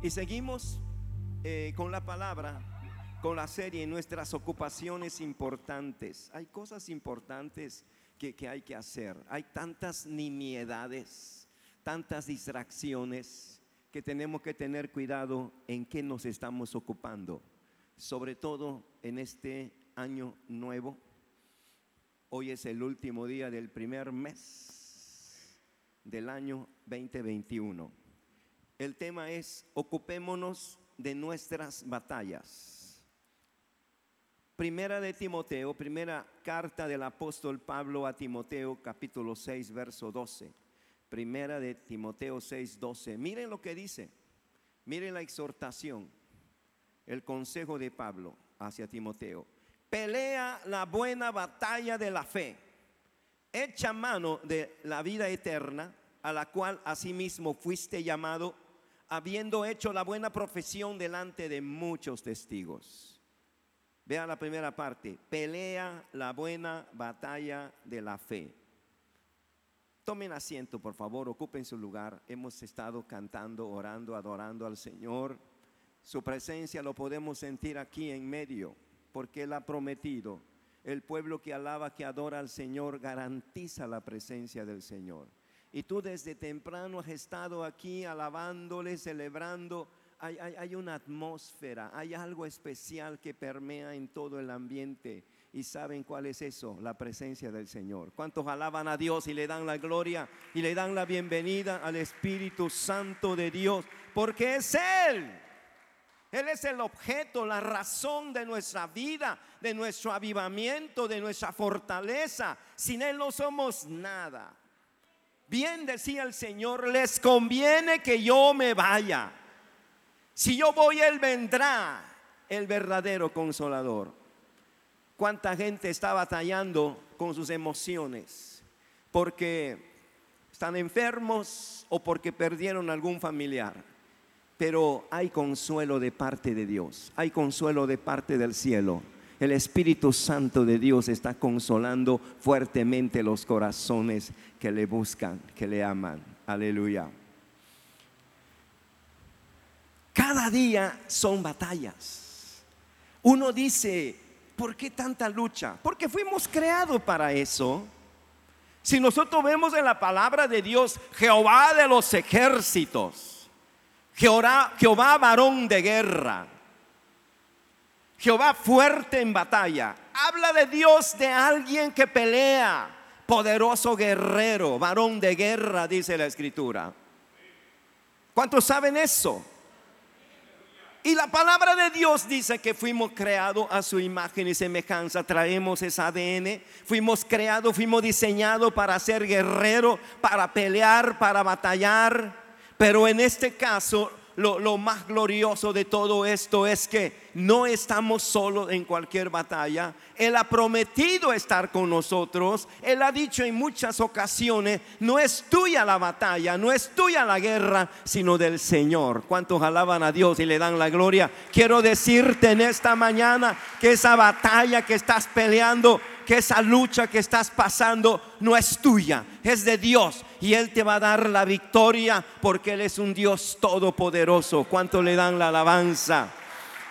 Y seguimos eh, con la palabra, con la serie, nuestras ocupaciones importantes. Hay cosas importantes que, que hay que hacer. Hay tantas nimiedades, tantas distracciones que tenemos que tener cuidado en qué nos estamos ocupando. Sobre todo en este año nuevo. Hoy es el último día del primer mes del año 2021. El tema es ocupémonos de nuestras batallas. Primera de Timoteo, primera carta del apóstol Pablo a Timoteo, capítulo 6, verso 12. Primera de Timoteo 6, 12. Miren lo que dice. Miren la exhortación, el consejo de Pablo hacia Timoteo. Pelea la buena batalla de la fe. Echa mano de la vida eterna, a la cual asimismo fuiste llamado habiendo hecho la buena profesión delante de muchos testigos. Vea la primera parte, pelea la buena batalla de la fe. Tomen asiento, por favor, ocupen su lugar. Hemos estado cantando, orando, adorando al Señor. Su presencia lo podemos sentir aquí en medio, porque Él ha prometido. El pueblo que alaba, que adora al Señor, garantiza la presencia del Señor. Y tú desde temprano has estado aquí alabándole, celebrando. Hay, una atmósfera, hay algo especial que permea en todo el ambiente. ¿Y saben cuál es eso? La presencia del Señor. ¿Cuántos alaban a Dios y le dan la gloria y le dan la bienvenida al Espíritu Santo de Dios? Porque es Él. Él es el objeto, la razón de nuestra vida, de nuestro avivamiento, de nuestra fortaleza. Sin Él no somos nada. Bien decía el Señor, les conviene que yo me vaya. Si yo voy, Él vendrá, el verdadero consolador. ¿Cuánta gente está batallando con sus emociones? Porque están enfermos o porque perdieron algún familiar. Pero hay consuelo de parte de Dios, hay consuelo de parte del cielo. El Espíritu Santo de Dios está consolando fuertemente los corazones que le buscan, que le aman. Aleluya. Cada día son batallas. Uno dice, ¿por qué tanta lucha? Porque fuimos creados para eso. Si nosotros vemos en la palabra de Dios, Jehová de los ejércitos, Jehová, Jehová varón de guerra, Jehová fuerte en batalla. Habla de Dios de alguien que pelea, poderoso guerrero, varón de guerra, dice la escritura. ¿Cuántos saben eso? Y la palabra de Dios dice que fuimos creados a su imagen y semejanza, traemos ese ADN, fuimos creados, fuimos diseñados para ser guerrero, para pelear, para batallar, pero en este caso lo, más glorioso de todo esto es que no estamos solos en cualquier batalla. Él ha prometido estar con nosotros. Él ha dicho en muchas ocasiones, no es tuya la batalla, no es tuya la guerra, sino del Señor. ¿Cuántos alaban a Dios y le dan la gloria? Quiero decirte en esta mañana que esa batalla que estás peleando que esa lucha que estás pasando no es tuya, es de Dios. Y Él te va a dar la victoria porque Él es un Dios todopoderoso. ¿Cuánto le dan la alabanza?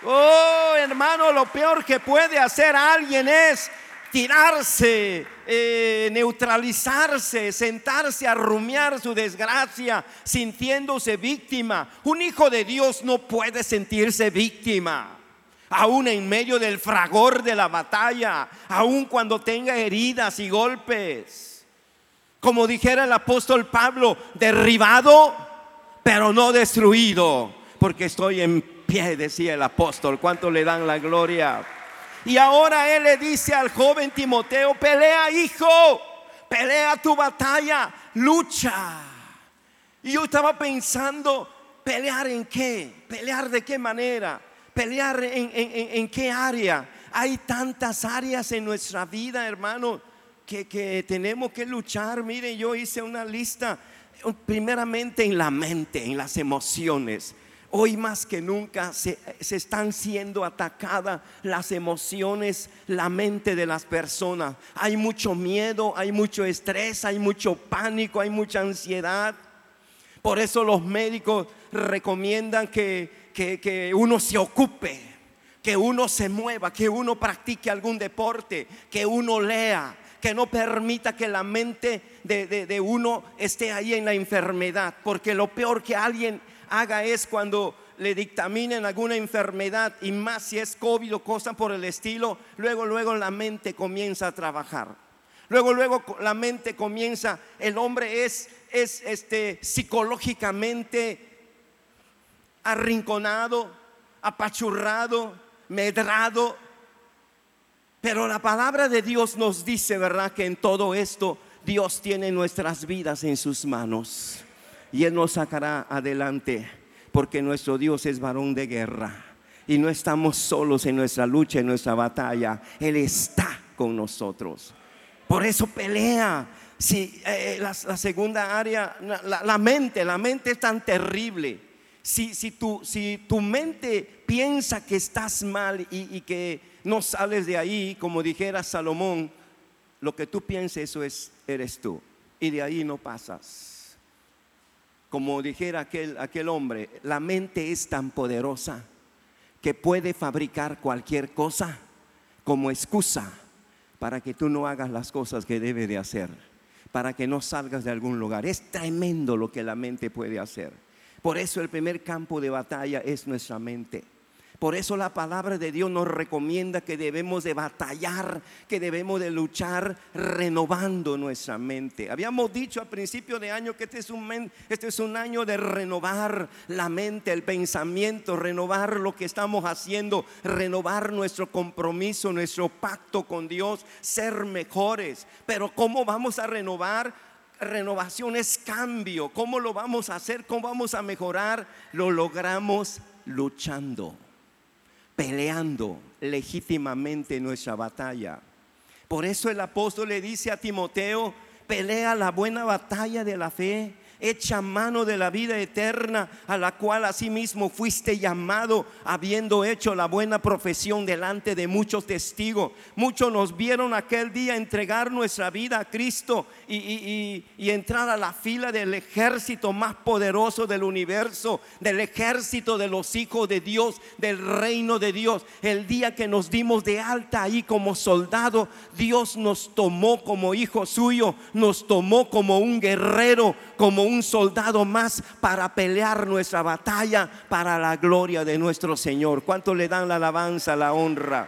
Oh, hermano, lo peor que puede hacer alguien es tirarse, eh, neutralizarse, sentarse a rumiar su desgracia, sintiéndose víctima. Un hijo de Dios no puede sentirse víctima aún en medio del fragor de la batalla, aún cuando tenga heridas y golpes. Como dijera el apóstol Pablo, derribado, pero no destruido, porque estoy en pie, decía el apóstol. ¿Cuánto le dan la gloria? Y ahora él le dice al joven Timoteo, pelea hijo, pelea tu batalla, lucha. Y yo estaba pensando, ¿pelear en qué? ¿Pelear de qué manera? Pelear en, qué área. Hay tantas áreas en nuestra vida, hermano, que, tenemos que luchar. Mire, yo hice una lista, primeramente en la mente, en las emociones. Hoy más que nunca se, se, están siendo atacadas las emociones, la mente de las personas. Hay mucho miedo, hay mucho estrés, hay mucho pánico, hay mucha ansiedad. Por eso los médicos recomiendan que, que uno se ocupe, que uno se mueva, que uno practique algún deporte, que uno lea, que no permita que la mente de, uno esté ahí en la enfermedad, porque lo peor que alguien haga es cuando le dictaminen alguna enfermedad y más si es COVID o cosa por el estilo, luego, luego la mente comienza a trabajar. Luego, luego la mente comienza, el hombre es, es este, psicológicamente arrinconado, apachurrado, medrado, pero la palabra de Dios nos dice, ¿verdad? Que en todo esto Dios tiene nuestras vidas en sus manos y Él nos sacará adelante porque nuestro Dios es varón de guerra y no estamos solos en nuestra lucha, en nuestra batalla. Él está con nosotros. Por eso pelea. Si eh, la, segunda área, la, mente, la mente es tan terrible. Si, si, tu, si tu mente piensa que estás mal y que no sales de ahí, como dijera Salomón, lo que tú pienses, eso es, eres tú. Y de ahí no pasas. Como dijera aquel, aquel hombre, la mente es tan poderosa que puede fabricar cualquier cosa como excusa para que tú no hagas las cosas que debe de hacer, para que no salgas de algún lugar. Es tremendo lo que la mente puede hacer. Por eso el primer campo de batalla es nuestra mente. Por eso la palabra de Dios nos recomienda que debemos de batallar, que debemos de luchar renovando nuestra mente. Habíamos dicho a principio de año que este es un, este es un año de renovar la mente, el pensamiento, renovar lo que estamos haciendo, renovar nuestro compromiso, nuestro pacto con Dios, ser mejores. Pero ¿cómo vamos a renovar? Renovación es cambio. ¿Cómo lo vamos a hacer? ¿Cómo vamos a mejorar? Lo logramos luchando peleando legítimamente nuestra batalla. Por eso el apóstol le dice a Timoteo, pelea la buena batalla de la fe echa mano de la vida eterna a la cual asimismo fuiste llamado habiendo hecho la buena profesión delante de muchos testigos. Muchos nos vieron aquel día entregar nuestra vida a Cristo y, entrar a la fila del ejército más poderoso del universo, del ejército de los hijos de Dios, del reino de Dios. El día que nos dimos de alta ahí como soldado, Dios nos tomó como hijo suyo, nos tomó como un guerrero, como un soldado más para pelear nuestra batalla para la gloria de nuestro Señor. ¿Cuánto le dan la alabanza, la honra?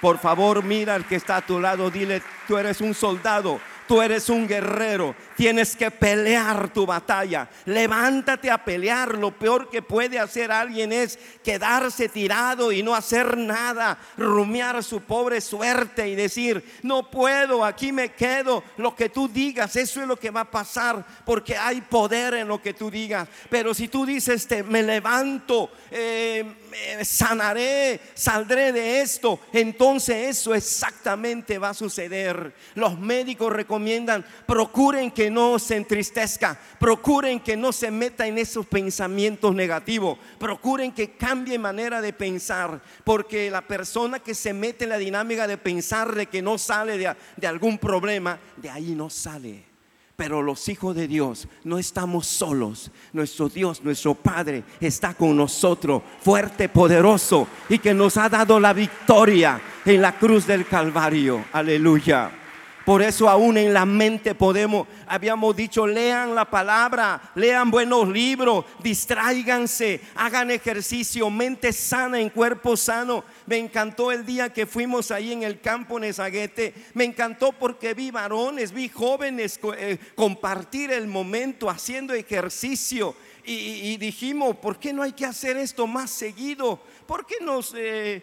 Por favor, mira al que está a tu lado, dile, tú eres un soldado Tú eres un guerrero, tienes que pelear tu batalla. Levántate a pelear. Lo peor que puede hacer alguien es quedarse tirado y no hacer nada, rumiar su pobre suerte y decir, no puedo, aquí me quedo. Lo que tú digas, eso es lo que va a pasar, porque hay poder en lo que tú digas. Pero si tú dices, me levanto, eh, sanaré, saldré de esto, entonces eso exactamente va a suceder. Los médicos recomiendan, procuren que no se entristezca, procuren que no se meta en esos pensamientos negativos, procuren que cambie manera de pensar, porque la persona que se mete en la dinámica de pensar de que no sale de, de algún problema, de ahí no sale. Pero los hijos de Dios no estamos solos. Nuestro Dios, nuestro Padre, está con nosotros, fuerte, poderoso, y que nos ha dado la victoria en la cruz del Calvario. Aleluya. Por eso aún en la mente podemos, habíamos dicho, lean la palabra, lean buenos libros, distráiganse, hagan ejercicio, mente sana en cuerpo sano. Me encantó el día que fuimos ahí en el campo Nezaguete. Me encantó porque vi varones, vi jóvenes eh, compartir el momento haciendo ejercicio. Y, dijimos, ¿por qué no hay que hacer esto más seguido? ¿Por qué nos eh,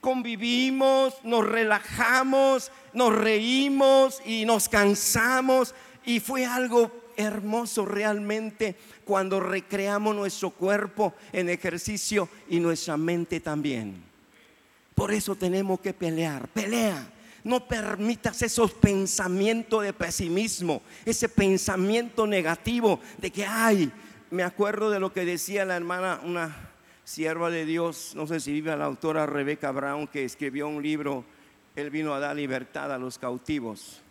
convivimos, nos relajamos, nos reímos y nos cansamos? Y fue algo hermoso realmente cuando recreamos nuestro cuerpo en ejercicio y nuestra mente también. Por eso tenemos que pelear, pelea. No permitas esos pensamientos de pesimismo, ese pensamiento negativo de que, ay, me acuerdo de lo que decía la hermana, una sierva de Dios, no sé si vive la autora Rebecca Brown, que escribió un libro, Él vino a dar libertad a los cautivos.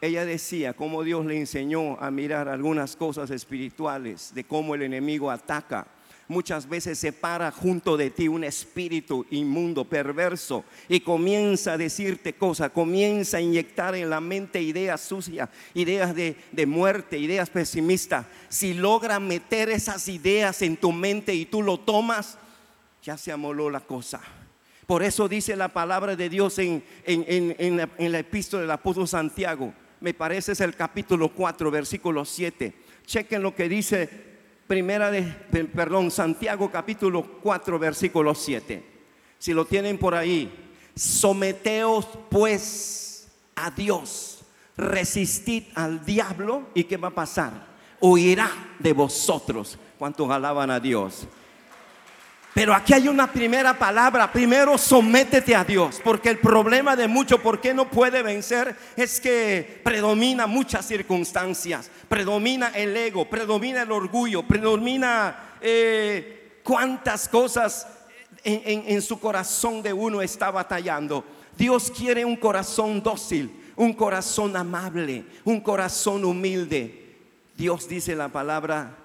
Ella decía cómo Dios le enseñó a mirar algunas cosas espirituales, de cómo el enemigo ataca muchas veces se para junto de ti un espíritu inmundo, perverso, y comienza a decirte cosas, comienza a inyectar en la mente ideas sucias, ideas de, de muerte, ideas pesimistas. Si logra meter esas ideas en tu mente y tú lo tomas, ya se amoló la cosa. Por eso dice la palabra de Dios en, en, la, en la epístola del apóstol Santiago. Me parece es el capítulo 4, versículo 7. Chequen lo que dice primera de, perdón, Santiago capítulo 4, versículo 7. Si lo tienen por ahí, someteos pues a Dios, resistid al diablo y ¿qué va a pasar? Huirá de vosotros. ¿Cuántos alaban a Dios? Pero aquí hay una primera palabra. Primero, sométete a Dios. Porque el problema de mucho, ¿por qué no puede vencer? Es que predomina muchas circunstancias. Predomina el ego, predomina el orgullo, predomina eh, cuántas cosas en, en su corazón de uno está batallando. Dios quiere un corazón dócil, un corazón amable, un corazón humilde. Dios dice la palabra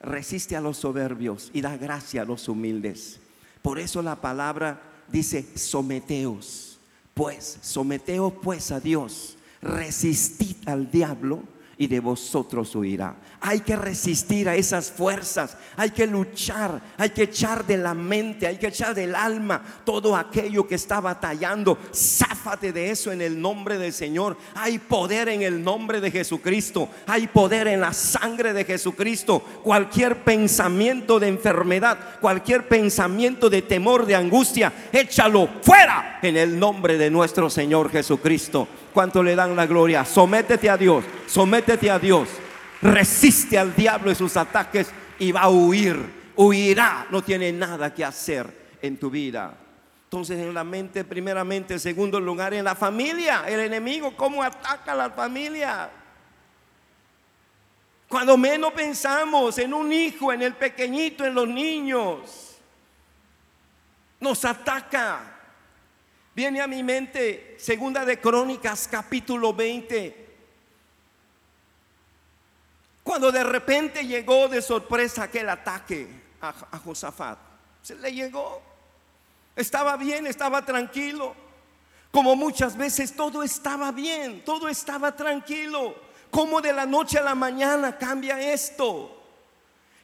resiste a los soberbios y da gracia a los humildes. Por eso la palabra dice, someteos, pues, someteos pues a Dios, resistid al diablo y de vosotros huirá. Hay que resistir a esas fuerzas, hay que luchar, hay que echar de la mente, hay que echar del alma todo aquello que está batallando. Záfate de eso en el nombre del Señor. Hay poder en el nombre de Jesucristo, hay poder en la sangre de Jesucristo. Cualquier pensamiento de enfermedad, cualquier pensamiento de temor, de angustia, échalo fuera en el nombre de nuestro Señor Jesucristo. ¿Cuánto le dan la gloria? Sométete a Dios, sométete a Dios. Resiste al diablo y sus ataques y va a huir. Huirá, no tiene nada que hacer en tu vida. Entonces en la mente, primeramente, en segundo lugar, en la familia, el enemigo, ¿cómo ataca a la familia? Cuando menos pensamos en un hijo, en el pequeñito, en los niños, nos ataca. Viene a mi mente Segunda de Crónicas capítulo 20. Cuando de repente llegó de sorpresa aquel ataque a, Josafat. Se le llegó. Estaba bien, estaba tranquilo. Como muchas veces todo estaba bien, todo estaba tranquilo. Como de la noche a la mañana cambia esto?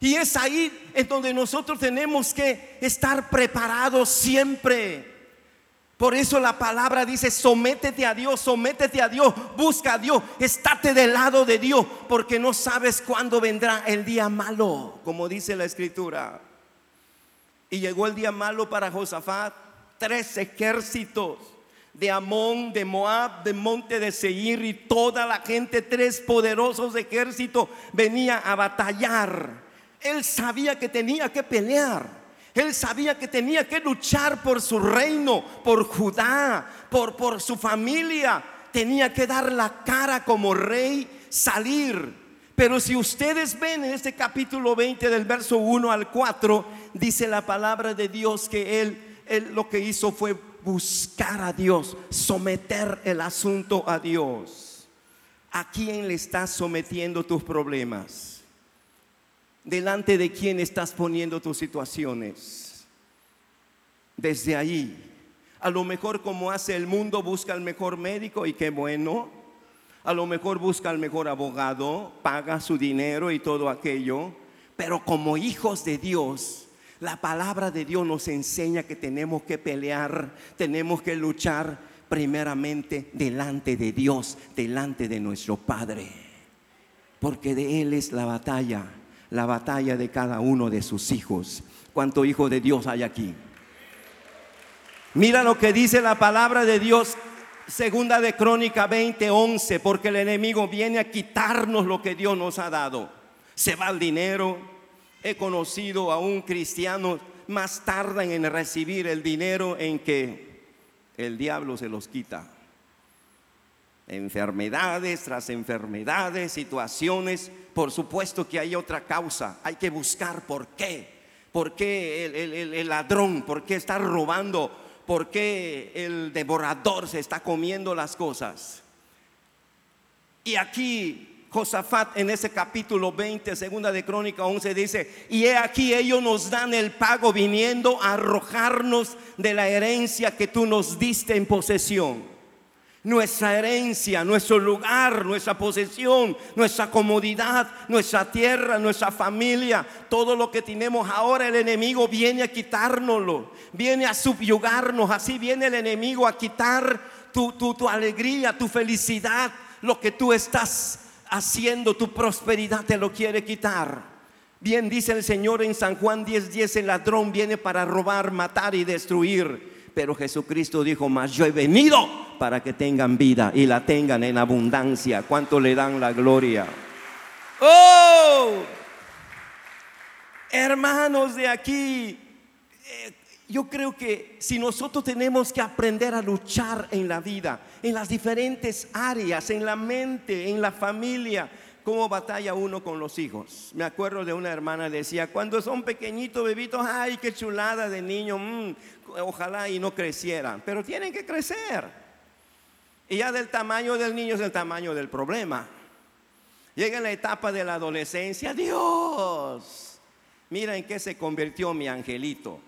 Y es ahí en donde nosotros tenemos que estar preparados siempre. Por eso la palabra dice, sométete a Dios, sométete a Dios, busca a Dios, estate del lado de Dios, porque no sabes cuándo vendrá el día malo, como dice la escritura. Y llegó el día malo para Josafat, tres ejércitos de Amón, de Moab, de Monte de Seir y toda la gente, tres poderosos ejércitos venía a batallar. Él sabía que tenía que pelear. Él sabía que tenía que luchar por su reino, por Judá, por, su familia. Tenía que dar la cara como rey, salir. Pero si ustedes ven en este capítulo 20 del verso 1 al 4, dice la palabra de Dios que él, él lo que hizo fue buscar a Dios, someter el asunto a Dios. ¿A quién le estás sometiendo tus problemas? Delante de quién estás poniendo tus situaciones. Desde ahí, a lo mejor como hace el mundo, busca el mejor médico y qué bueno. A lo mejor busca el mejor abogado, paga su dinero y todo aquello. Pero como hijos de Dios, la palabra de Dios nos enseña que tenemos que pelear, tenemos que luchar primeramente delante de Dios, delante de nuestro Padre. Porque de Él es la batalla la batalla de cada uno de sus hijos. ¿Cuánto hijo de Dios hay aquí? Mira lo que dice la palabra de Dios, segunda de Crónica 20, 11, porque el enemigo viene a quitarnos lo que Dios nos ha dado. Se va el dinero. He conocido a un cristiano, más tardan en recibir el dinero en que el diablo se los quita enfermedades tras enfermedades, situaciones. Por supuesto que hay otra causa, hay que buscar por qué. ¿Por qué el, ladrón? ¿Por qué está robando? ¿Por qué el devorador se está comiendo las cosas? Y aquí Josafat en ese capítulo 20, segunda de Crónica 11 dice, y he aquí ellos nos dan el pago viniendo a arrojarnos de la herencia que tú nos diste en posesión nuestra herencia, nuestro lugar, nuestra posesión, nuestra comodidad, nuestra tierra, nuestra familia, todo lo que tenemos ahora el enemigo viene a quitárnoslo, viene a subyugarnos, así viene el enemigo a quitar tu, tu, alegría, tu felicidad, lo que tú estás haciendo, tu prosperidad te lo quiere quitar. Bien dice el Señor en San Juan 10:10, 10, el ladrón viene para robar, matar y destruir pero Jesucristo dijo, más yo he venido para que tengan vida y la tengan en abundancia. ¿Cuánto le dan la gloria? Oh, hermanos de aquí, eh, yo creo que si nosotros tenemos que aprender a luchar en la vida, en las diferentes áreas, en la mente, en la familia, cómo batalla uno con los hijos. Me acuerdo de una hermana decía, cuando son pequeñitos, bebitos, ay, qué chulada de niño, mm, ojalá y no crecieran, pero tienen que crecer. Y ya del tamaño del niño es el tamaño del problema. Llega la etapa de la adolescencia, Dios, mira en qué se convirtió mi angelito,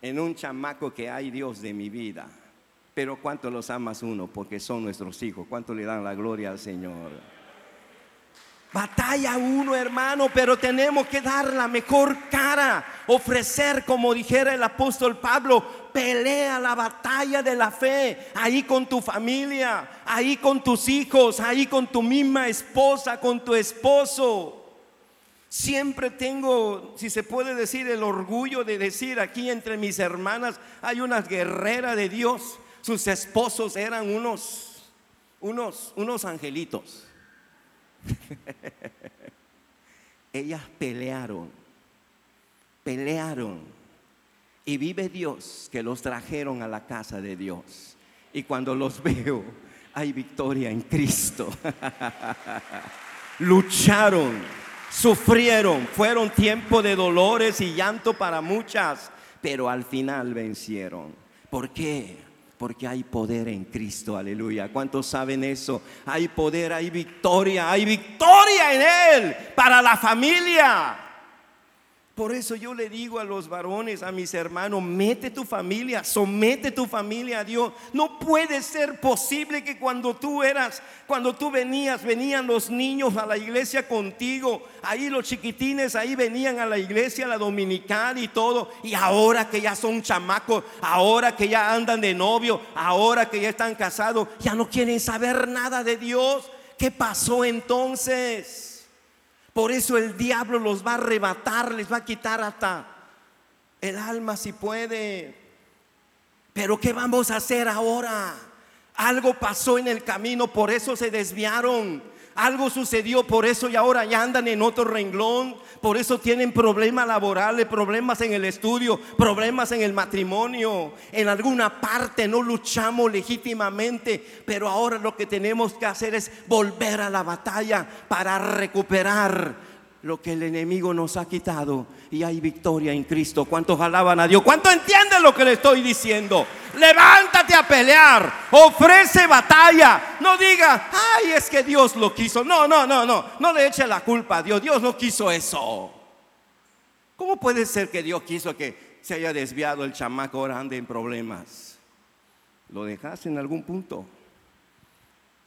en un chamaco que hay Dios de mi vida. Pero cuánto los amas uno, porque son nuestros hijos, cuánto le dan la gloria al Señor. Batalla uno, hermano, pero tenemos que dar la mejor cara, ofrecer, como dijera el apóstol Pablo, pelea la batalla de la fe, ahí con tu familia, ahí con tus hijos, ahí con tu misma esposa, con tu esposo. Siempre tengo, si se puede decir, el orgullo de decir aquí entre mis hermanas hay una guerrera de Dios. Sus esposos eran unos, unos, unos angelitos. Ellas pelearon, pelearon. Y vive Dios que los trajeron a la casa de Dios. Y cuando los veo, hay victoria en Cristo. Lucharon, sufrieron, fueron tiempo de dolores y llanto para muchas, pero al final vencieron. ¿Por qué? Porque hay poder en Cristo, aleluya. ¿Cuántos saben eso? Hay poder, hay victoria, hay victoria en Él para la familia. Por eso yo le digo a los varones, a mis hermanos, mete tu familia, somete tu familia a Dios. No puede ser posible que cuando tú eras, cuando tú venías, venían los niños a la iglesia contigo, ahí los chiquitines, ahí venían a la iglesia, la dominical y todo, y ahora que ya son chamacos, ahora que ya andan de novio, ahora que ya están casados, ya no quieren saber nada de Dios. ¿Qué pasó entonces? Por eso el diablo los va a arrebatar, les va a quitar hasta el alma si puede. Pero ¿qué vamos a hacer ahora? Algo pasó en el camino, por eso se desviaron. Algo sucedió, por eso y ahora ya andan en otro renglón. Por eso tienen problemas laborales, problemas en el estudio, problemas en el matrimonio. En alguna parte no luchamos legítimamente, pero ahora lo que tenemos que hacer es volver a la batalla para recuperar lo que el enemigo nos ha quitado y hay victoria en Cristo. ¿Cuántos alaban a Dios? ¿Cuántos entienden lo que le estoy diciendo? Levántate a pelear, ofrece batalla. No diga, ay, es que Dios lo quiso. No, no, no, no. No le eche la culpa a Dios. Dios no quiso eso. ¿Cómo puede ser que Dios quiso que se haya desviado el chamaco ahora ande en problemas? Lo dejaste en algún punto.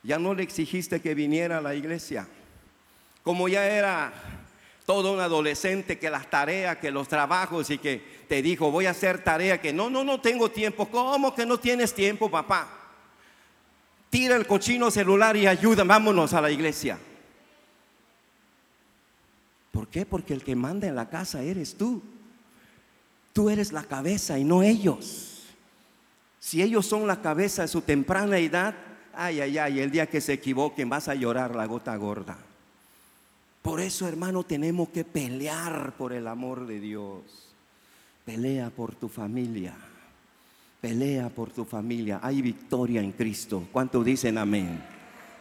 Ya no le exigiste que viniera a la iglesia. Como ya era todo un adolescente que las tareas, que los trabajos y que te dijo, voy a hacer tarea que no, no, no tengo tiempo. ¿Cómo que no tienes tiempo, papá? Tira el cochino celular y ayuda, vámonos a la iglesia. ¿Por qué? Porque el que manda en la casa eres tú. Tú eres la cabeza y no ellos. Si ellos son la cabeza de su temprana edad, ay, ay, ay, el día que se equivoquen vas a llorar la gota gorda. Por eso, hermano, tenemos que pelear por el amor de Dios. Pelea por tu familia. Pelea por tu familia. Hay victoria en Cristo. ¿Cuántos dicen amén?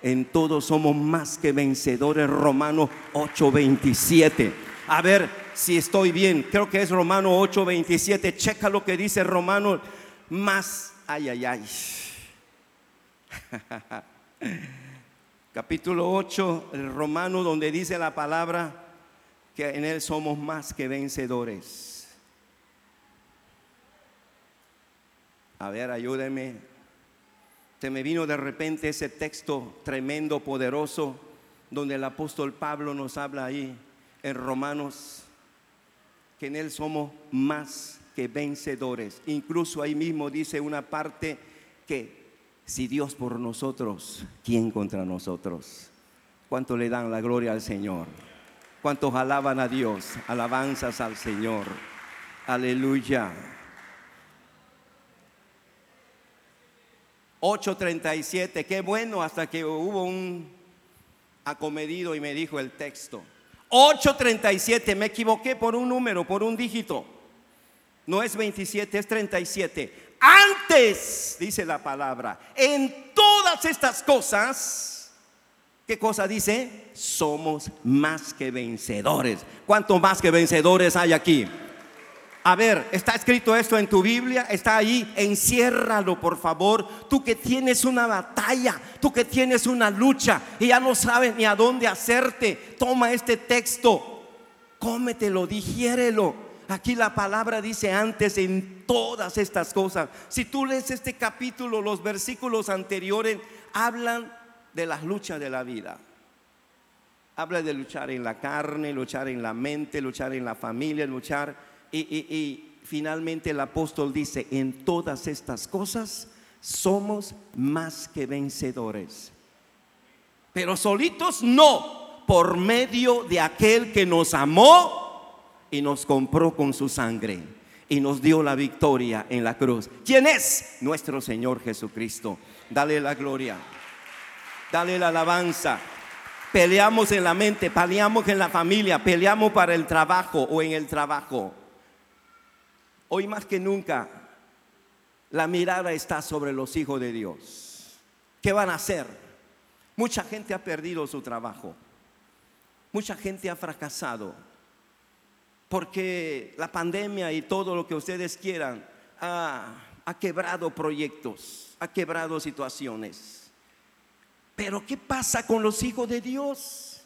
En todos somos más que vencedores. Romanos 8:27. A ver si estoy bien. Creo que es Romano 8:27. Checa lo que dice Romano. Más. Ay, ay, ay. capítulo 8, el romano, donde dice la palabra que en Él somos más que vencedores. A ver, ayúdenme. Se me vino de repente ese texto tremendo, poderoso, donde el apóstol Pablo nos habla ahí en Romanos, que en Él somos más que vencedores. Incluso ahí mismo dice una parte que si Dios por nosotros, ¿quién contra nosotros? ¿Cuánto le dan la gloria al Señor? ¿Cuántos alaban a Dios? Alabanzas al Señor. Aleluya. 8.37, qué bueno hasta que hubo un acomedido y me dijo el texto. 8.37, me equivoqué por un número, por un dígito. No es 27, es 37. Antes, dice la palabra, en todas estas cosas, ¿qué cosa dice? Somos más que vencedores. ¿Cuántos más que vencedores hay aquí? A ver, está escrito esto en tu Biblia, está ahí, enciérralo por favor. Tú que tienes una batalla, tú que tienes una lucha y ya no sabes ni a dónde hacerte, toma este texto, cómetelo, digiérelo. Aquí la palabra dice antes en todas estas cosas. Si tú lees este capítulo, los versículos anteriores hablan de las luchas de la vida. Habla de luchar en la carne, luchar en la mente, luchar en la familia, luchar y, finalmente el apóstol dice, en todas estas cosas somos más que vencedores. Pero solitos no, por medio de aquel que nos amó y nos compró con su sangre y nos dio la victoria en la cruz. ¿Quién es? Nuestro Señor Jesucristo. Dale la gloria, dale la alabanza. Peleamos en la mente, peleamos en la familia, peleamos para el trabajo o en el trabajo. Hoy más que nunca la mirada está sobre los hijos de Dios. ¿Qué van a hacer? Mucha gente ha perdido su trabajo. Mucha gente ha fracasado. Porque la pandemia y todo lo que ustedes quieran ha, ha quebrado proyectos, ha quebrado situaciones. Pero ¿qué pasa con los hijos de Dios?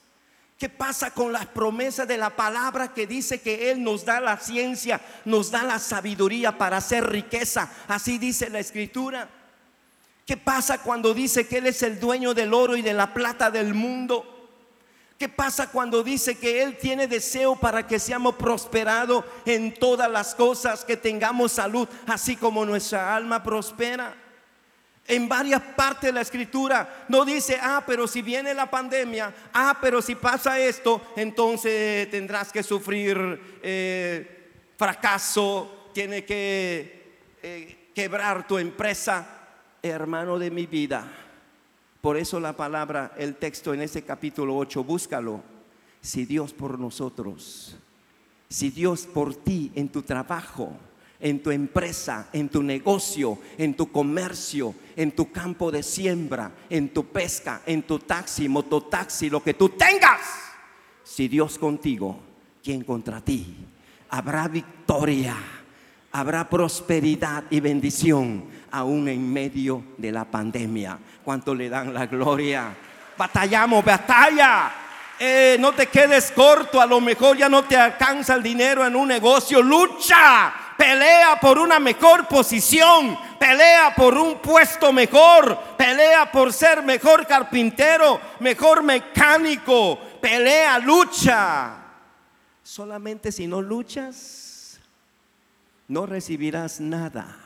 ¿Qué pasa con las promesas de la palabra que dice que Él nos da la ciencia, nos da la sabiduría para hacer riqueza? Así dice la escritura. ¿Qué pasa cuando dice que Él es el dueño del oro y de la plata del mundo? ¿Qué pasa cuando dice que Él tiene deseo para que seamos prosperados en todas las cosas, que tengamos salud, así como nuestra alma prospera? en varias partes de la escritura no dice, ah, pero si viene la pandemia, ah, pero si pasa esto, entonces tendrás que sufrir eh, fracaso, tiene que eh, quebrar tu empresa, hermano de mi vida. Por eso la palabra, el texto en ese capítulo 8, búscalo. Si Dios por nosotros, si Dios por ti en tu trabajo, en tu empresa, en tu negocio, en tu comercio, en tu campo de siembra, en tu pesca, en tu taxi, mototaxi, lo que tú tengas. Si Dios contigo, ¿quién contra ti? Habrá victoria, habrá prosperidad y bendición aún en medio de la pandemia. ¿Cuánto le dan la gloria? Batallamos, batalla. Eh, no te quedes corto, a lo mejor ya no te alcanza el dinero en un negocio, lucha, pelea por una mejor posición, pelea por un puesto mejor, pelea por ser mejor carpintero, mejor mecánico, pelea, lucha. Solamente si no luchas, no recibirás nada.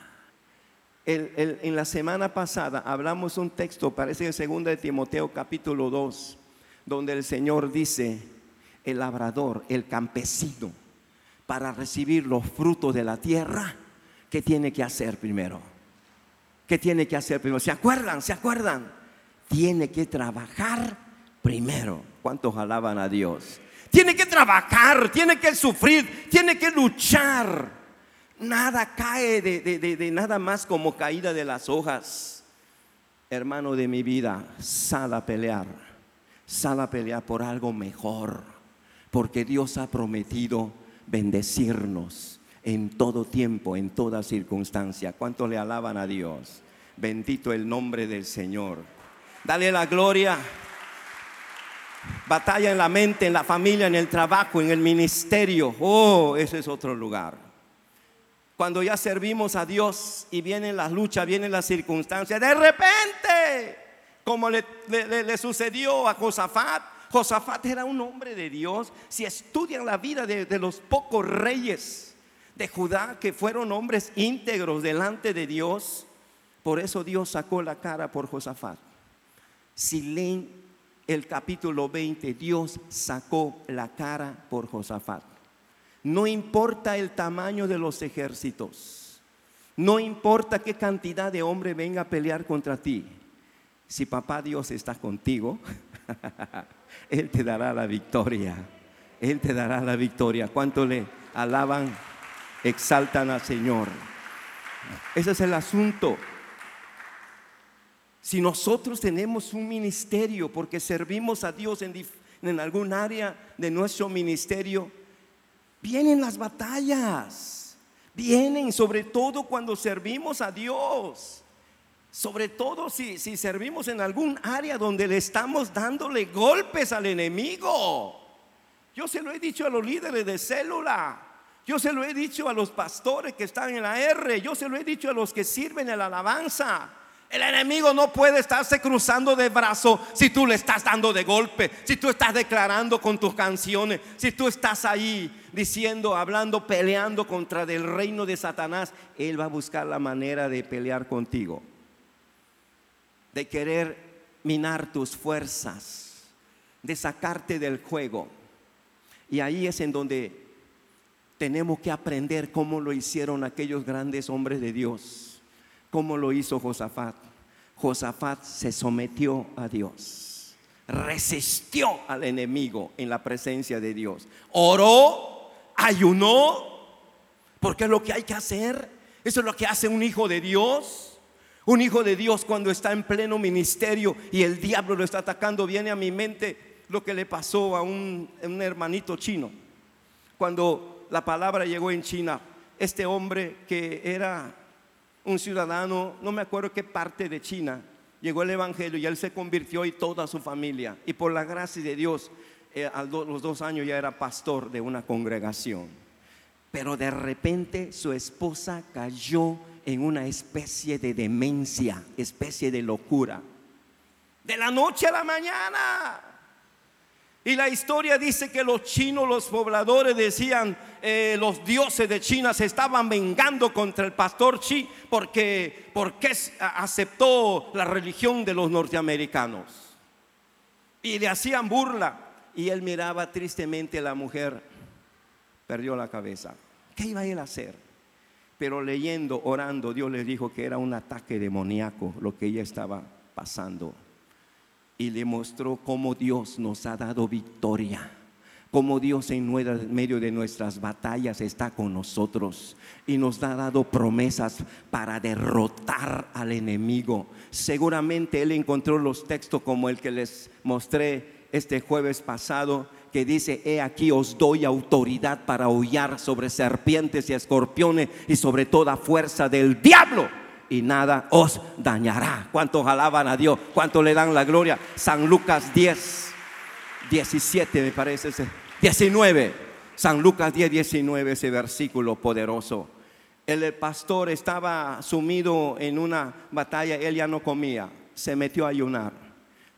en la semana pasada hablamos un texto, parece que segunda de Timoteo capítulo 2, donde el Señor dice, el labrador, el campesino, para recibir los frutos de la tierra, ¿qué tiene que hacer primero? ¿Qué tiene que hacer primero? ¿Se acuerdan? ¿Se acuerdan? Tiene que trabajar primero. ¿Cuántos alaban a Dios? Tiene que trabajar, tiene que sufrir, tiene que luchar. Nada cae de, nada más como caída de las hojas. Hermano de mi vida, sal a pelear. Sal a pelear por algo mejor. Porque Dios ha prometido bendecirnos en todo tiempo, en toda circunstancia. ¿Cuánto le alaban a Dios? Bendito el nombre del Señor. Dale la gloria, Batalla en la mente, en la familia, en el trabajo, en el ministerio. Oh, ese es otro lugar. Cuando ya servimos a Dios y vienen las luchas, vienen las circunstancias, de repente, como le, sucedió a Josafat, Josafat era un hombre de Dios. Si estudian la vida de, de los pocos reyes de Judá que fueron hombres íntegros delante de Dios, por eso Dios sacó la cara por Josafat. Si leen el capítulo 20, Dios sacó la cara por Josafat. No importa el tamaño de los ejércitos, no importa qué cantidad de hombre venga a pelear contra ti. Si papá Dios está contigo, Él te dará la victoria. Él te dará la victoria. ¿Cuánto le alaban, exaltan al Señor? Ese es el asunto. Si nosotros tenemos un ministerio porque servimos a Dios en, algún área de nuestro ministerio, vienen las batallas, vienen sobre todo cuando servimos a Dios. Sobre todo si, si, servimos en algún área donde le estamos dándole golpes al enemigo. Yo se lo he dicho a los líderes de célula. Yo se lo he dicho a los pastores que están en la R. Yo se lo he dicho a los que sirven en la alabanza. El enemigo no puede estarse cruzando de brazo si tú le estás dando de golpe, si tú estás declarando con tus canciones, si tú estás ahí diciendo, hablando, peleando contra el reino de Satanás. Él va a buscar la manera de pelear contigo, de querer minar tus fuerzas, de sacarte del juego. Y ahí es en donde tenemos que aprender cómo lo hicieron aquellos grandes hombres de Dios ¿Cómo lo hizo Josafat? Josafat se sometió a Dios, resistió al enemigo en la presencia de Dios, oró, ayunó, porque es lo que hay que hacer. Eso es lo que hace un hijo de Dios. Un hijo de Dios cuando está en pleno ministerio y el diablo lo está atacando, viene a mi mente lo que le pasó a un, un hermanito chino. Cuando la palabra llegó en China, este hombre que era un ciudadano, no me acuerdo qué parte de China, llegó el Evangelio y él se convirtió y toda su familia. Y por la gracia de Dios, a los dos años ya era pastor de una congregación. Pero de repente su esposa cayó en una especie de demencia, especie de locura. De la noche a la mañana. Y la historia dice que los chinos, los pobladores decían, eh, los dioses de China se estaban vengando contra el pastor Chi porque, porque aceptó la religión de los norteamericanos. Y le hacían burla. Y él miraba tristemente a la mujer, perdió la cabeza. ¿Qué iba él a hacer? Pero leyendo, orando, Dios le dijo que era un ataque demoníaco lo que ella estaba pasando. Y le mostró cómo Dios nos ha dado victoria como Dios en medio de nuestras batallas está con nosotros y nos ha dado promesas para derrotar al enemigo. Seguramente Él encontró los textos como el que les mostré este jueves pasado, que dice, he aquí os doy autoridad para hollar sobre serpientes y escorpiones y sobre toda fuerza del diablo y nada os dañará. ¿Cuántos alaban a Dios? ¿Cuántos le dan la gloria? San Lucas 10, 17 me parece ese 19, San Lucas 10, 19, ese versículo poderoso. El pastor estaba sumido en una batalla, él ya no comía, se metió a ayunar,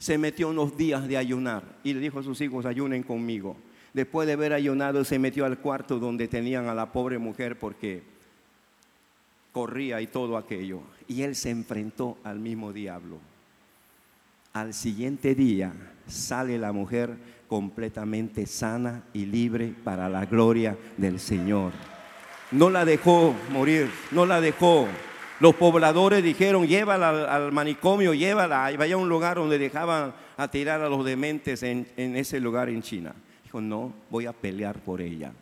se metió unos días de ayunar y le dijo a sus hijos, ayunen conmigo. Después de haber ayunado, se metió al cuarto donde tenían a la pobre mujer porque corría y todo aquello. Y él se enfrentó al mismo diablo. Al siguiente día sale la mujer completamente sana y libre para la gloria del Señor. No la dejó morir, no la dejó. Los pobladores dijeron, llévala al, manicomio, llévala, y vaya a un lugar donde dejaban a tirar a los dementes en, en ese lugar en China. Dijo, no, voy a pelear por ella.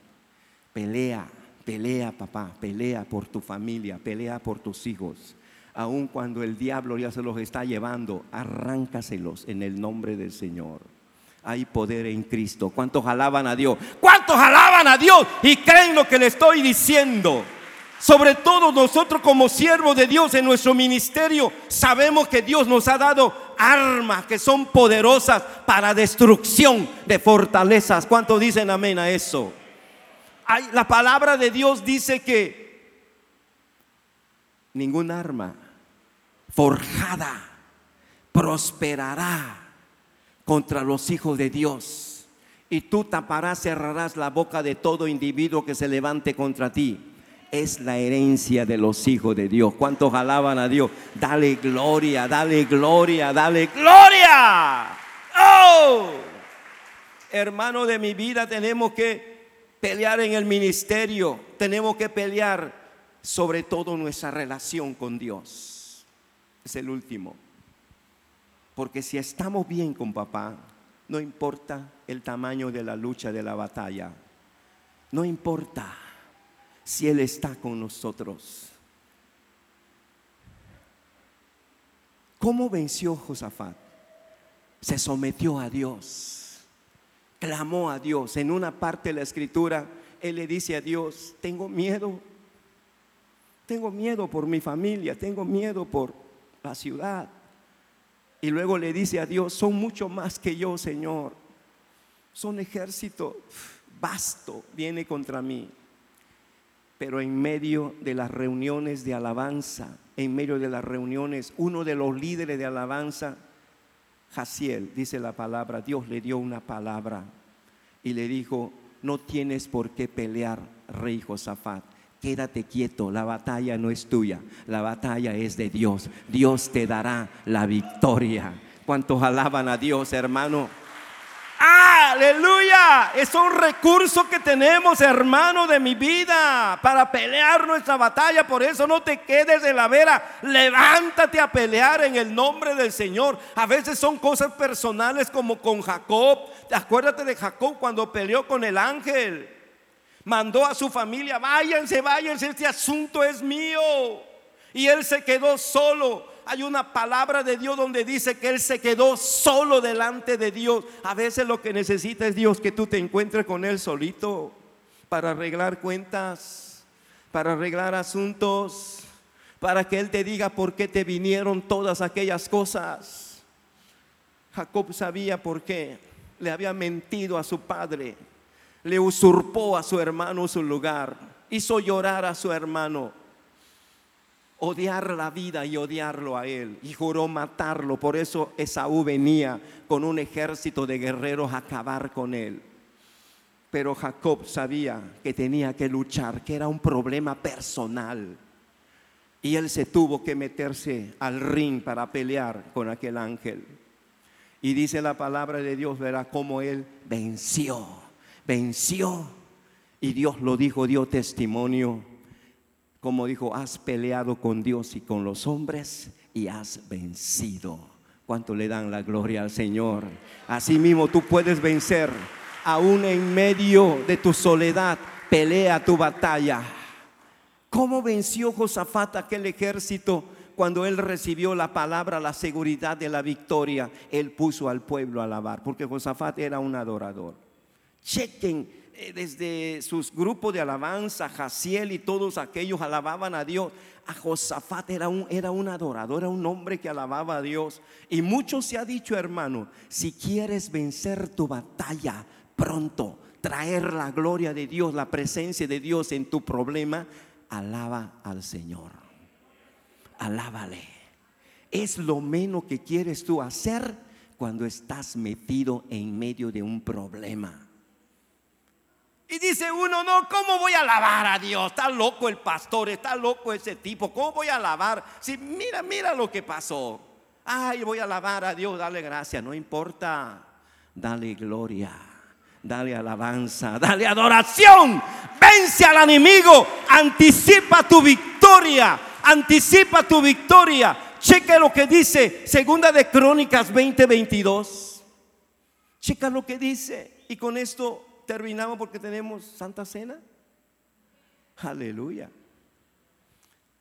Pelea, pelea papá, pelea por tu familia, pelea por tus hijos. Aun cuando el diablo ya se los está llevando, arráncaselos en el nombre del Señor hay poder en Cristo. ¿Cuántos alaban a Dios? ¿Cuántos alaban a Dios y creen lo que le estoy diciendo? Sobre todo nosotros como siervos de Dios en nuestro ministerio sabemos que Dios nos ha dado armas que son poderosas para destrucción de fortalezas. ¿Cuántos dicen amén a eso? La palabra de Dios dice que ningún arma forjada prosperará contra los hijos de Dios. Y tú taparás, cerrarás la boca de todo individuo que se levante contra ti. Es la herencia de los hijos de Dios. ¿Cuántos alaban a Dios? Dale gloria, dale gloria, dale gloria. ¡Oh! Hermano de mi vida, tenemos que pelear en el ministerio. Tenemos que pelear sobre todo nuestra relación con Dios. Es el último. Porque si estamos bien con papá, no importa el tamaño de la lucha, de la batalla. No importa si Él está con nosotros. ¿Cómo venció Josafat? Se sometió a Dios, clamó a Dios. En una parte de la escritura, Él le dice a Dios, tengo miedo, tengo miedo por mi familia, tengo miedo por la ciudad. Y luego le dice a Dios, son mucho más que yo, Señor. Son ejército vasto, viene contra mí. Pero en medio de las reuniones de alabanza, en medio de las reuniones, uno de los líderes de alabanza, Jaciel, dice la palabra, Dios le dio una palabra y le dijo, no tienes por qué pelear, rey Josafat quédate quieto, la batalla no es tuya, la batalla es de Dios. Dios te dará la victoria. ¿Cuántos alaban a Dios, hermano? Aleluya. Es un recurso que tenemos, hermano, de mi vida para pelear nuestra batalla. Por eso no te quedes en la vera. Levántate a pelear en el nombre del Señor. A veces son cosas personales como con Jacob. Acuérdate de Jacob cuando peleó con el ángel mandó a su familia, váyanse, váyanse, este asunto es mío. Y él se quedó solo. Hay una palabra de Dios donde dice que él se quedó solo delante de Dios. A veces lo que necesita es Dios que tú te encuentres con él solito para arreglar cuentas, para arreglar asuntos, para que él te diga por qué te vinieron todas aquellas cosas. Jacob sabía por qué le había mentido a su padre le usurpó a su hermano su lugar, hizo llorar a su hermano, odiar la vida y odiarlo a él, y juró matarlo. Por eso Esaú venía con un ejército de guerreros a acabar con él. Pero Jacob sabía que tenía que luchar, que era un problema personal. Y él se tuvo que meterse al ring para pelear con aquel ángel. Y dice la palabra de Dios, verá cómo él venció venció. Y Dios lo dijo, dio testimonio. Como dijo, has peleado con Dios y con los hombres y has vencido. ¿Cuánto le dan la gloria al Señor? Así mismo tú puedes vencer, aún en medio de tu soledad, pelea tu batalla. ¿Cómo venció Josafat aquel ejército? Cuando él recibió la palabra, la seguridad de la victoria, él puso al pueblo a alabar, porque Josafat era un adorador. Chequen desde sus grupos de alabanza, Jaciel y todos aquellos alababan a Dios. A Josafat era un, era un adorador, era un hombre que alababa a Dios. Y mucho se ha dicho, hermano, si quieres vencer tu batalla pronto, traer la gloria de Dios, la presencia de Dios en tu problema, alaba al Señor. Alábale. Es lo menos que quieres tú hacer cuando estás metido en medio de un problema. Y dice uno, no, ¿cómo voy a alabar a Dios? Está loco el pastor, está loco ese tipo. ¿Cómo voy a alabar? Si mira, mira lo que pasó. Ay, voy a alabar a Dios, dale gracias, no importa. Dale gloria, dale alabanza, dale adoración. Vence al enemigo, anticipa tu victoria, anticipa tu victoria. Cheque lo que dice Segunda de Crónicas 20:22. Checa lo que dice y con esto terminamos porque tenemos Santa Cena. Aleluya.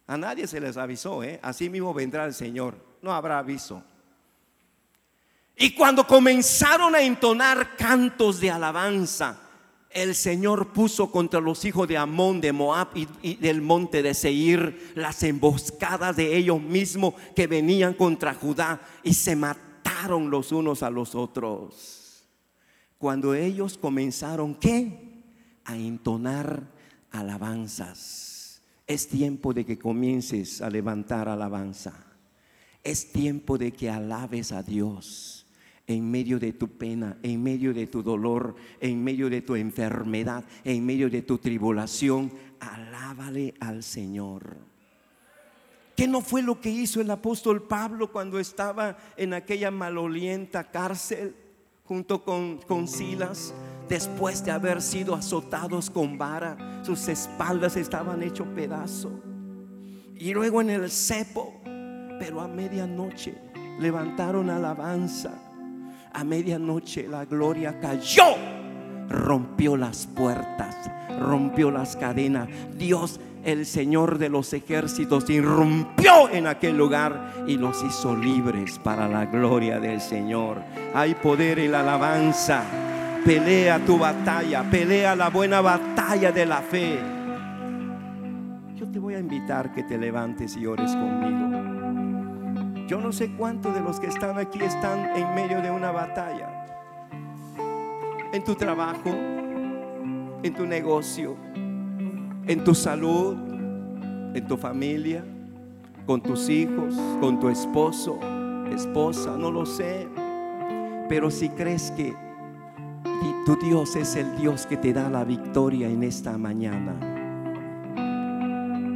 A nadie se les avisó, ¿eh? Así mismo vendrá el Señor. No habrá aviso. Y cuando comenzaron a entonar cantos de alabanza, el Señor puso contra los hijos de Amón, de Moab y, del monte de Seir las emboscadas de ellos mismos que venían contra Judá y se mataron los unos a los otros. Cuando ellos comenzaron, ¿qué? A entonar alabanzas. Es tiempo de que comiences a levantar alabanza. Es tiempo de que alabes a Dios en medio de tu pena, en medio de tu dolor, en medio de tu enfermedad, en medio de tu tribulación. Alábale al Señor. ¿Qué no fue lo que hizo el apóstol Pablo cuando estaba en aquella malolienta cárcel junto con, con Silas? Después de haber sido azotados con vara, sus espaldas estaban hechos pedazo. Y luego en el cepo, pero a medianoche levantaron alabanza. A medianoche la gloria cayó, rompió las puertas, rompió las cadenas. Dios el Señor de los ejércitos irrumpió en aquel lugar y los hizo libres para la gloria del Señor. Hay poder en la alabanza. Pelea tu batalla, pelea la buena batalla de la fe. Yo te voy a invitar que te levantes y ores conmigo. Yo no sé cuántos de los que están aquí están en medio de una batalla. En tu trabajo, en tu negocio, en tu salud, en tu familia, con tus hijos, con tu esposo, esposa, no lo sé. Pero si crees que tu Dios es el Dios que te da la victoria en esta mañana,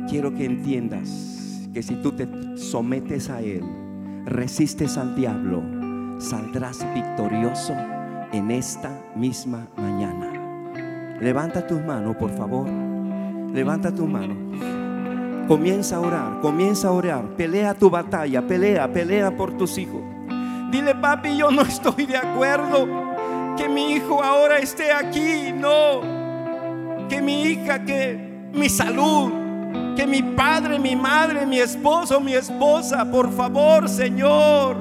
quiero que entiendas que si tú te sometes a Él, resistes al diablo, saldrás victorioso en esta misma mañana. Levanta tus manos, por favor. Levanta tu mano. Comienza a orar, comienza a orar. Pelea tu batalla, pelea, pelea por tus hijos. Dile, papi, yo no estoy de acuerdo que mi hijo ahora esté aquí. No. Que mi hija, que mi salud, que mi padre, mi madre, mi esposo, mi esposa, por favor, Señor.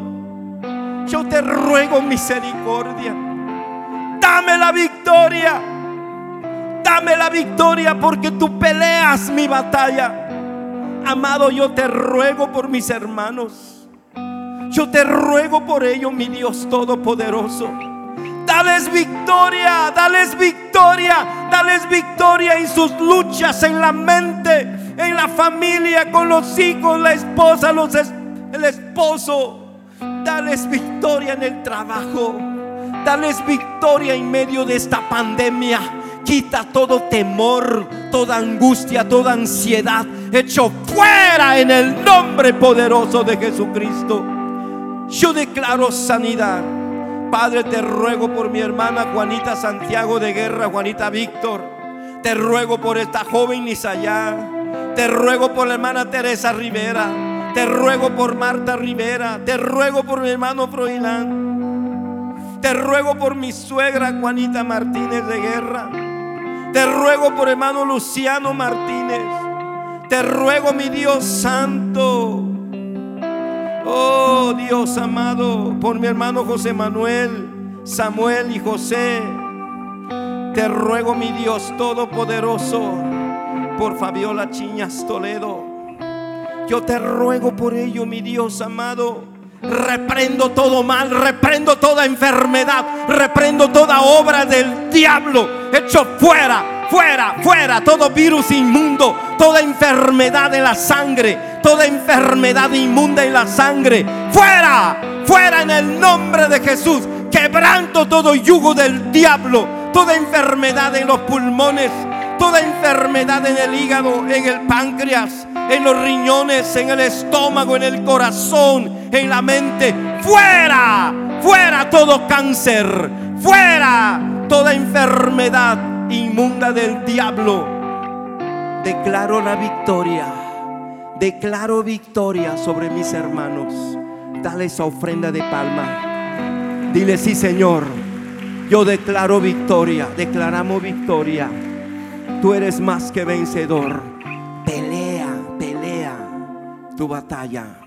Yo te ruego misericordia. Dame la victoria. Dame la victoria porque tú peleas mi batalla. Amado, yo te ruego por mis hermanos. Yo te ruego por ellos, mi Dios Todopoderoso. Dales victoria, dales victoria, dales victoria en sus luchas, en la mente, en la familia, con los hijos, la esposa, los el esposo. Dales victoria en el trabajo. Dales victoria en medio de esta pandemia. Quita todo temor, toda angustia, toda ansiedad. Hecho fuera en el nombre poderoso de Jesucristo. Yo declaro sanidad. Padre, te ruego por mi hermana Juanita Santiago de Guerra, Juanita Víctor. Te ruego por esta joven Nisayá. Te ruego por la hermana Teresa Rivera. Te ruego por Marta Rivera. Te ruego por mi hermano Froilán. Te ruego por mi suegra Juanita Martínez de Guerra. Te ruego por hermano Luciano Martínez. Te ruego, mi Dios santo. Oh Dios amado, por mi hermano José Manuel, Samuel y José. Te ruego, mi Dios todopoderoso, por Fabiola Chiñas Toledo. Yo te ruego por ello, mi Dios amado. Reprendo todo mal, reprendo toda enfermedad, reprendo toda obra del diablo, hecho fuera, fuera, fuera, todo virus inmundo, toda enfermedad de la sangre, toda enfermedad inmunda en la sangre, fuera, fuera en el nombre de Jesús, quebranto todo yugo del diablo, toda enfermedad en los pulmones, toda enfermedad en el hígado, en el páncreas, en los riñones, en el estómago, en el corazón, en la mente. Fuera, fuera todo cáncer, fuera toda enfermedad inmunda del diablo. Declaro la victoria, declaro victoria sobre mis hermanos. Dale esa ofrenda de palma. Dile, sí Señor, yo declaro victoria, declaramos victoria. Tú eres más que vencedor. Pelea, pelea tu batalla.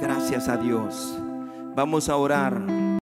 Gracias a Dios. Vamos a orar.